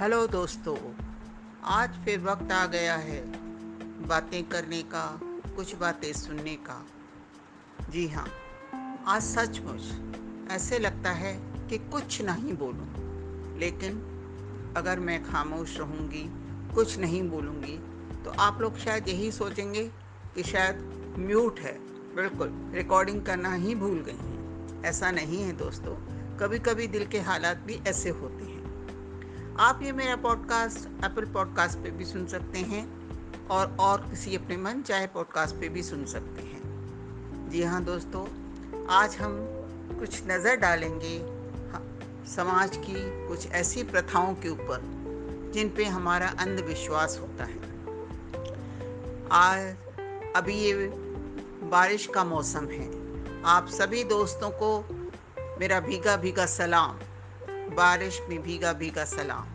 Hello दोस्तों, आज फिर वक्त आ गया है बातें करने का, कुछ बातें सुनने का। जी हाँ आज सचमुच ऐसे लगता है कि कुछ नहीं बोलूँ, लेकिन अगर मैं खामोश रहूँगी, कुछ नहीं बोलूँगी तो आप लोग शायद यही सोचेंगे कि शायद म्यूट है। बिल्कुल रिकॉर्डिंग करना ही भूल गई हैं। ऐसा नहीं है दोस्तों कभी कभी दिल के हालात भी ऐसे होते हैं। आप ये मेरा पॉडकास्ट एप्पल पॉडकास्ट पे भी सुन सकते हैं और और किसी अपने मन चाहे पॉडकास्ट पे भी सुन सकते हैं। जी हाँ दोस्तों, आज हम कुछ नज़र डालेंगे समाज की कुछ ऐसी प्रथाओं के ऊपर, जिन पे हमारा अंधविश्वास होता है। आज, अभी ये बारिश का मौसम है। आप सभी दोस्तों को मेरा भीगा भीगा सलाम। बारिश में भीगा भीगा सलाम।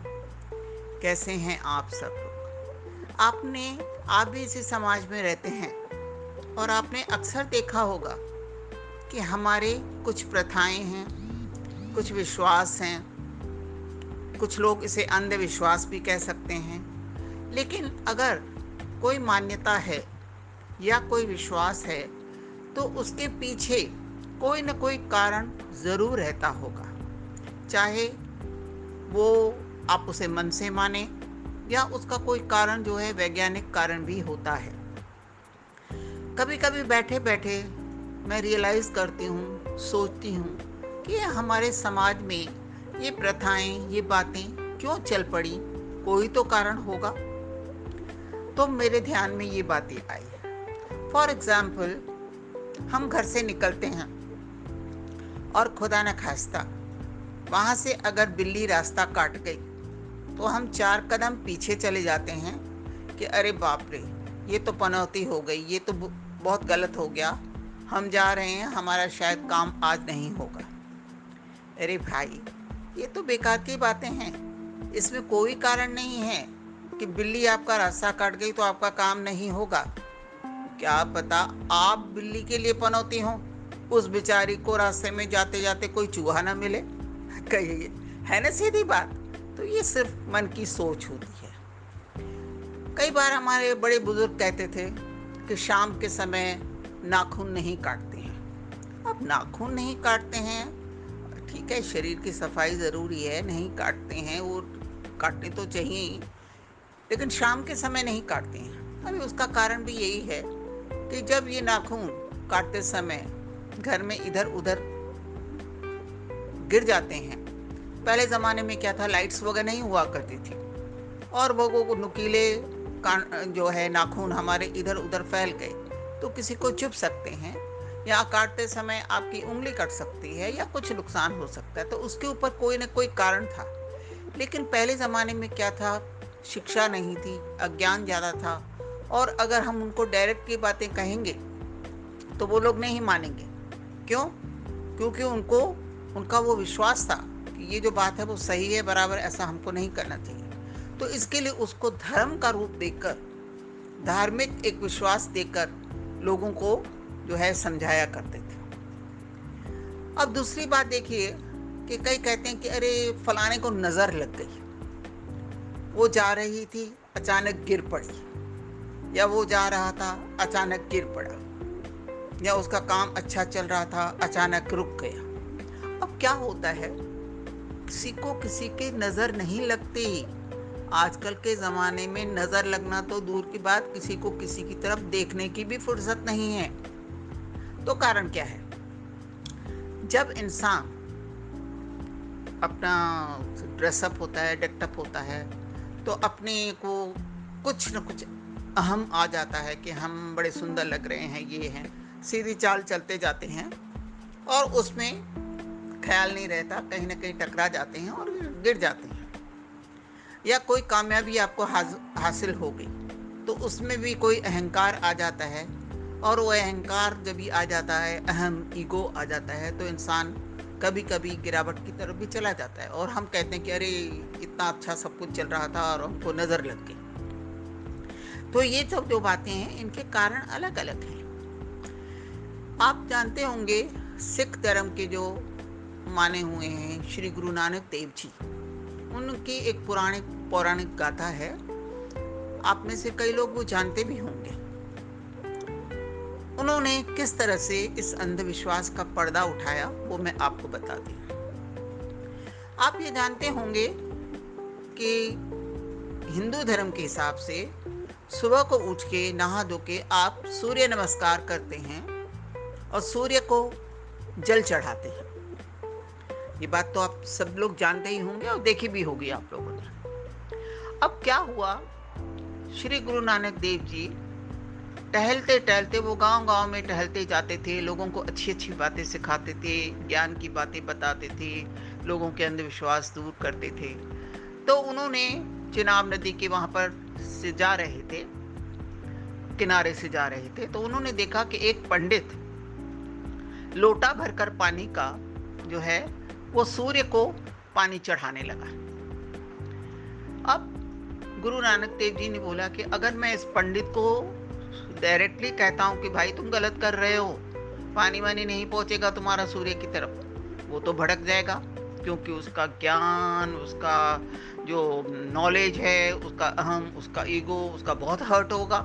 कैसे हैं आप सब लोग? आपने, आप भी इसी समाज में रहते हैं और आपने अक्सर देखा होगा कि हमारे कुछ प्रथाएँ हैं, कुछ विश्वास हैं, कुछ लोग इसे अंधविश्वास भी कह सकते हैं। लेकिन अगर कोई मान्यता है या कोई विश्वास है तो उसके पीछे कोई न कोई कारण ज़रूर रहता होगा। चाहे वो आप उसे मन से माने या उसका कोई कारण जो है, वैज्ञानिक कारण भी होता है। कभी कभी बैठे बैठे मैं रियलाइज़ करती हूँ, सोचती हूँ कि हमारे समाज में ये प्रथाएँ, ये बातें क्यों चल पड़ी? कोई तो कारण होगा। तो मेरे ध्यान में ये बातें आई। फॉर एग्ज़ाम्पल हम घर से निकलते हैं और खुदा न खास्ता वहाँ से अगर बिल्ली रास्ता काट गई तो हम चार कदम पीछे चले जाते हैं कि अरे बाप रे, ये तो पनौती हो गई, ये तो बहुत गलत हो गया। हम जा रहे हैं, हमारा शायद काम आज नहीं होगा। अरे भाई, ये तो बेकार की बातें हैं। इसमें कोई कारण नहीं है कि बिल्ली आपका रास्ता काट गई तो आपका काम नहीं होगा। क्या पता आप बिल्ली के लिए पनौती हो, उस बेचारी को रास्ते में जाते जाते कोई चूहा ना मिले। कहिए है ना सीधी बात? तो ये सिर्फ़ मन की सोच होती है। कई बार हमारे बड़े बुज़ुर्ग कहते थे कि शाम के समय नाखून नहीं काटते हैं। अब नाखून नहीं काटते हैं, ठीक है, शरीर की सफ़ाई ज़रूरी है, नहीं काटते हैं वो काटने तो चाहिए ही, लेकिन शाम के समय नहीं काटते हैं। अभी उसका कारण भी यही है कि जब ये नाखून काटते समय घर में इधर उधर गिर जाते हैं। पहले ज़माने में क्या था लाइट्स वगैरह नहीं हुआ करती थी। और वो वो नुकीले कान, जो है, नाखून हमारे इधर उधर फैल गए। तो किसी को चुप सकते हैं, या काटते समय आपकी उंगली कट सकती है, या कुछ नुकसान हो सकता है। तो उसके ऊपर कोई ना कोई कारण था। लेकिन पहले ज़माने में क्या था, शिक्षा नहीं थी, अज्ञान ज़्यादा था। और अगर हम उनको डायरेक्ट की बातें कहेंगे तो वो लोग नहीं मानेंगे। क्यों? क्योंकि उनको उनका वो विश्वास था कि ये जो बात है वो सही है, बराबर ऐसा हमको नहीं करना चाहिए। तो इसके लिए उसको धर्म का रूप देकर, धार्मिक एक विश्वास देकर लोगों को जो है समझाया करते थे। अब दूसरी बात देखिए कि कई कहते हैं कि अरे फलाने को नज़र लग गई। वो जा रही थी, अचानक गिर पड़ी। या वो जा रहा था, अचानक गिर पड़ा। या उसका काम अच्छा चल रहा था, अचानक रुक गया। अब क्या होता है? किसी को किसी के नज़र नहीं लगती। आजकल के ज़माने में नज़र लगना तो दूर की बात, किसी को किसी की तरफ़ देखने की भी फुर्सत नहीं है। तो कारण क्या है? जब इंसान अपना ड्रेसअप होता है डेक्टअप होता है तो अपने को कुछ न कुछ अहम आ जाता है कि हम बड़े सुंदर लग रहे हैं, ये हैं। सीधी चाल चलते जाते हैं और उसमें ख्याल नहीं रहता, कहीं ना कहीं टकरा जाते हैं और गिर जाते हैं। या कोई कामयाबी आपको हासिल हो गई तो उसमें भी कोई अहंकार आ जाता है और वो अहंकार जब भी आ जाता है, अहम ईगो आ जाता है तो इंसान कभी कभी गिरावट की तरफ़ भी चला जाता है और हम कहते हैं कि अरे, इतना अच्छा सब कुछ चल रहा था और हमको नज़र लग गई। तो ये सब जो बातें हैं, इनके कारण अलग अलग हैं। आप जानते होंगे, सिख धर्म के जो माने हुए हैं श्री गुरु नानक देव जी। उनकी एक पुरानी पौराणिक गाथा है। आप में से कई लोग वो जानते भी होंगे। उन्होंने किस तरह से इस अंधविश्वास का पर्दा उठाया, वो मैं आपको बता दी। आप ये जानते होंगे कि हिंदू धर्म के हिसाब से सुबह को उठ के नहा धो के आप सूर्य नमस्कार करते हैं और सूर्य को जल चढ़ाते हैं। ये बात तो आप सब लोग जानते ही होंगे और देखी भी होगी आप लोगों ने। अब क्या हुआ? श्री गुरु नानक देव जी टहलते टहलते, वो गाँव गाँव में टहलते जाते थे, लोगों को अच्छी अच्छी बातें सिखाते थे, ज्ञान की बातें बताते थे, लोगों के अंधविश्वास दूर करते थे। तो उन्होंने चिनाब नदी के वहाँ पर से जा रहे थे, किनारे से जा रहे थे तो उन्होंने देखा कि एक पंडित लोटा भरकर पानी का जो है वो सूर्य को पानी चढ़ाने लगा। अब गुरु नानक देव जी ने बोला कि अगर मैं इस पंडित को डायरेक्टली कहता हूँ कि भाई तुम गलत कर रहे हो, पानी वानी नहीं पहुंचेगा तुम्हारा सूर्य की तरफ़, वो तो भड़क जाएगा, क्योंकि उसका ज्ञान, उसका जो नॉलेज है, उसका अहम, उसका ईगो उसका बहुत हर्ट होगा।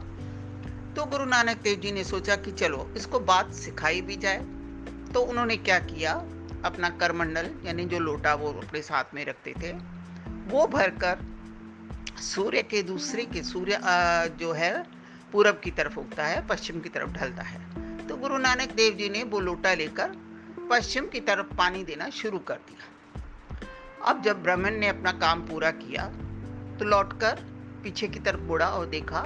तो गुरु नानक देव जी ने सोचा कि चलो, इसको बात सिखाई भी जाए तो उन्होंने क्या किया? अपना करमंडल, यानी जो लोटा वो अपने साथ में रखते थे, वो भरकर सूर्य के दूसरे के, सूर्य जो है, पूरब की तरफ़ उगता है, पश्चिम की तरफ़ ढलता है। तो गुरु नानक देव जी ने वो लोटा लेकर पश्चिम की तरफ़ पानी देना शुरू कर दिया। अब जब ब्राह्मण ने अपना काम पूरा किया तो लौटकर पीछे की तरफ़ मुड़ा और देखा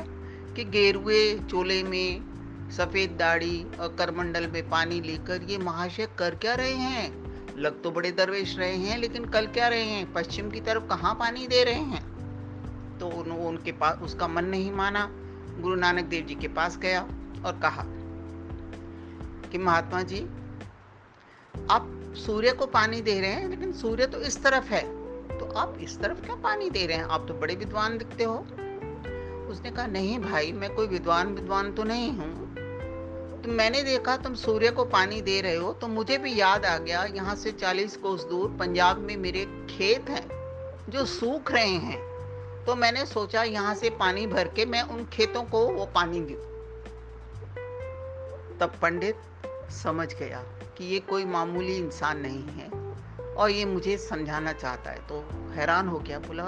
कि गेरुए चोले में सफ़ेद दाढ़ी और करमंडल में पानी लेकर ये महाशय कर क्या रहे हैं? लग तो बड़े दरवेश रहे हैं लेकिन कल क्या रहे हैं? पश्चिम की तरफ़ कहाँ पानी दे रहे हैं? तो उन, उनके पास उसका मन नहीं माना। गुरु नानक देव जी के पास गया और कहा कि महात्मा जी आप सूर्य को पानी दे रहे हैं लेकिन सूर्य तो इस तरफ़ है। तो आप इस तरफ़ क्या पानी दे रहे हैं? आप तो बड़े विद्वान दिखते हो। उसने कहा नहीं भाई मैं कोई विद्वान विद्वान तो नहीं हूँ। तो मैंने देखा तुम सूर्य को पानी दे रहे हो तो मुझे भी याद आ गया, यहाँ से 40 कोस दूर पंजाब में मेरे खेत हैं, जो सूख रहे हैं। तो मैंने सोचा यहाँ से पानी भर के मैं उन खेतों को वो पानी दू। तब पंडित समझ गया कि ये कोई मामूली इंसान नहीं है, और ये मुझे समझाना चाहता है। तो हैरान हो गया, बोला,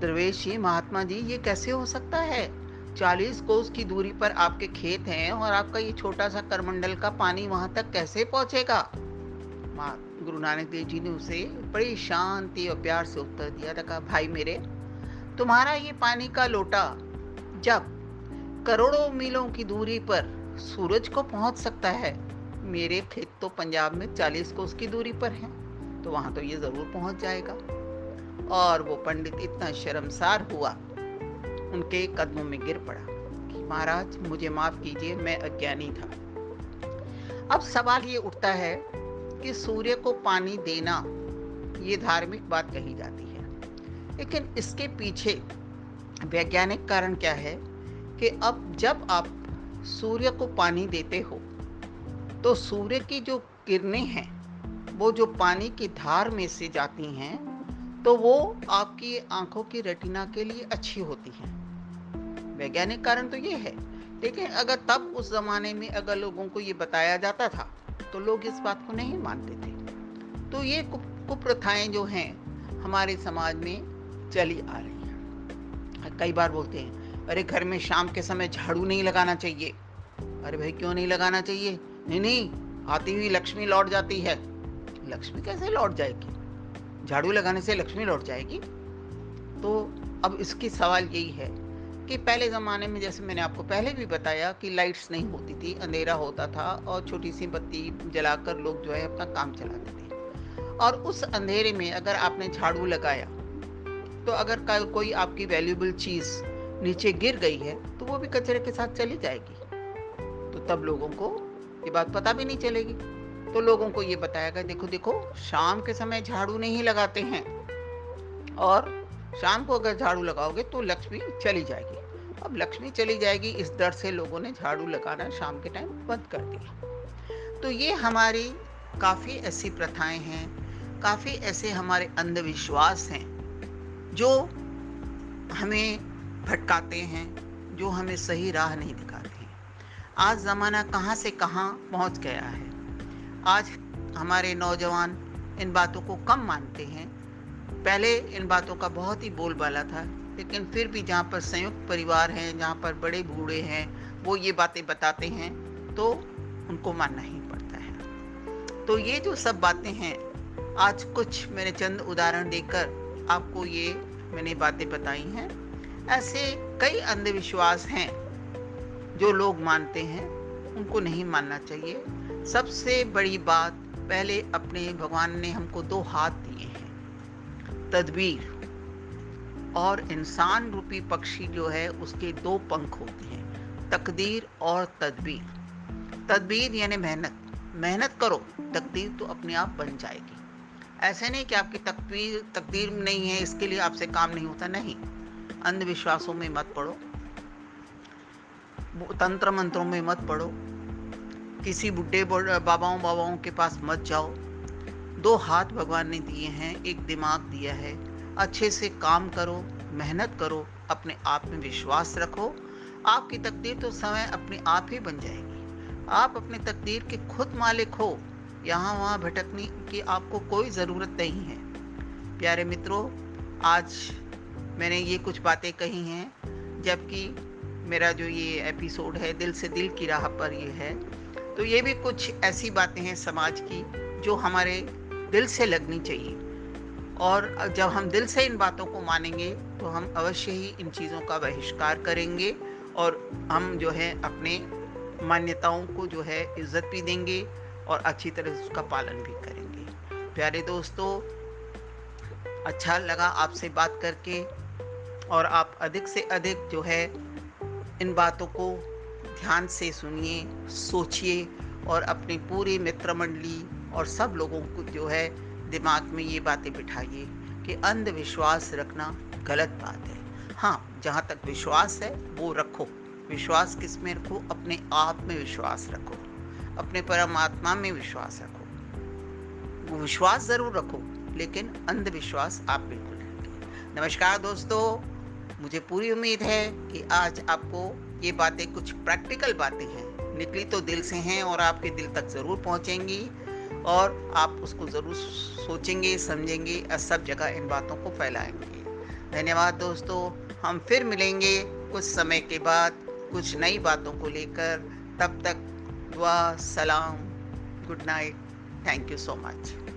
दरवेश जी, महात्मा जी, ये कैसे हो सकता है? चालीस कोस की दूरी पर आपके खेत हैं और आपका ये छोटा सा करमंडल का पानी वहाँ तक कैसे पहुंचेगा? गुरु नानक देव जी ने उसे बड़ी शांति और प्यार से उत्तर दिया। था कहा भाई मेरे, तुम्हारा ये पानी का लोटा जब करोड़ों मीलों की दूरी पर सूरज को पहुँच सकता है, मेरे खेत तो पंजाब में चालीस कोस की दूरी पर हैं तो वहाँ तो ये ज़रूर पहुँच जाएगा। और वो पंडित इतना शर्मसार हुआ उनके कदमों में गिर पड़ा कि, महाराज, मुझे माफ़ कीजिए, मैं अज्ञानी था। अब सवाल ये उठता है कि सूर्य को पानी देना ये धार्मिक बात कही जाती है। लेकिन इसके पीछे वैज्ञानिक कारण क्या है कि अब जब आप सूर्य को पानी देते हो तो सूर्य की जो किरणें हैं, वो जो पानी की धार में से जाती हैं तो वो आपकी आँखों की रेटिना के लिए अच्छी होती हैं। वैज्ञानिक कारण तो ये है। लेकिन अगर तब उस जमाने में अगर लोगों को ये बताया जाता था तो लोग इस बात को नहीं मानते थे। तो ये कुप्रथाएँ जो हैं, हमारे समाज में चली आ रही हैं। कई बार बोलते हैं, अरे घर में शाम के समय झाड़ू नहीं लगाना चाहिए। अरे भाई, क्यों नहीं लगाना चाहिए? नहीं नहीं, आती हुई लक्ष्मी लौट जाती है। लक्ष्मी कैसे लौट जाएगी? झाड़ू लगाने से लक्ष्मी लौट जाएगी? तो अब इसकी सवाल यही है कि पहले ज़माने में जैसे मैंने आपको पहले भी बताया कि लाइट्स नहीं होती थी, अंधेरा होता था और छोटी सी बत्ती जलाकर लोग जो है अपना काम चलाते थे। और उस अंधेरे में अगर आपने झाड़ू लगाया तो अगर कोई आपकी वैल्यूबल चीज़ नीचे गिर गई है तो वो भी कचरे के साथ चली जाएगी। तो तब लोगों को ये बात पता भी नहीं चलेगी। तो लोगों को ये बताया गया, देखो देखो, शाम के समय झाड़ू नहीं लगाते हैं। और शाम को अगर झाड़ू लगाओगे तो लक्ष्मी चली जाएगी। अब लक्ष्मी चली जाएगी, इस डर से लोगों ने झाड़ू लगाना शाम के टाइम बंद कर दिया। तो ये हमारी काफ़ी ऐसी प्रथाएँ हैं, काफ़ी ऐसे हमारे अंधविश्वास हैं, जो हमें भटकाते हैं, जो हमें सही राह नहीं दिखाते हैं। आज ज़माना कहाँ से कहाँ पहुँच गया है। आज हमारे नौजवान इन बातों को कम मानते हैं पहले इन बातों का बहुत ही बोलबाला था, लेकिन फिर भी जहाँ पर संयुक्त परिवार हैं, जहाँ पर बड़े बूढ़े हैं, वो ये बातें बताते हैं तो उनको मानना ही पड़ता है। तो ये जो सब बातें हैं, आज कुछ मैंने चंद उदाहरण देकर आपको ये मैंने बातें बताई हैं। ऐसे कई अंधविश्वास हैं जो लोग मानते हैं, उनको नहीं मानना चाहिए। सबसे बड़ी बात, पहले अपने भगवान ने हमको दो हाथ दिए हैं। तदबीर। और इंसान रूपी पक्षी जो है, उसके दो पंख होते हैं, तकदीर और तदबीर। तदबीर यानी मेहनत। मेहनत करो, तकदीर तो अपने आप बन जाएगी। ऐसे नहीं कि आपकी तकदीर तकदीर नहीं है, इसके लिए आपसे काम नहीं होता। नहीं। अंधविश्वासों में मत पड़ो। तंत्र मंत्रों में मत पड़ो। किसी बुढ़े बाबाओं बाबाओं के पास मत जाओ। दो हाथ भगवान ने दिए हैं, एक दिमाग दिया है। अच्छे से काम करो, मेहनत करो, अपने आप में विश्वास रखो। आपकी तकदीर तो समय अपने आप ही बन जाएगी। आप अपने तकदीर के खुद मालिक हो। यहाँ वहाँ भटकने की आपको कोई ज़रूरत नहीं है। प्यारे मित्रों, आज मैंने ये कुछ बातें कही हैं, जबकि मेरा जो ये एपिसोड है, दिल से दिल की राह पर ये है। तो ये भी कुछ ऐसी बातें हैं समाज की, जो हमारे दिल से लगनी चाहिए। और जब हम दिल से इन बातों को मानेंगे तो हम अवश्य ही इन चीज़ों का बहिष्कार करेंगे और हम जो है अपने मान्यताओं को जो है इज़्ज़त भी देंगे और अच्छी तरह से उसका पालन भी करेंगे। प्यारे दोस्तों अच्छा लगा आपसे बात करके और आप अधिक से अधिक जो है इन बातों को ध्यान से सुनिए, सोचिए और अपनी पूरी मित्र मंडली और सब लोगों को जो है दिमाग में ये बातें बिठाइए कि अंधविश्वास रखना गलत बात है। हाँ जहाँ तक विश्वास है, वो रखो। विश्वास किसमें रखो? अपने आप में विश्वास रखो। अपने परमात्मा में विश्वास रखो। विश्वास ज़रूर रखो, लेकिन अंधविश्वास आप बिल्कुल रखें नमस्कार दोस्तों, मुझे पूरी उम्मीद है कि आज आपको ये बातें कुछ प्रैक्टिकल बातें हैं। निकली तो दिल से हैं और आपके दिल तक ज़रूर पहुंचेंगी। और आप उसको ज़रूर सोचेंगे, समझेंगे और सब जगह इन बातों को फैलाएँगे। धन्यवाद दोस्तों, हम फिर मिलेंगे कुछ समय के बाद कुछ नई बातों को लेकर। तब तक दुआ, सलाम, good night, thank you so much.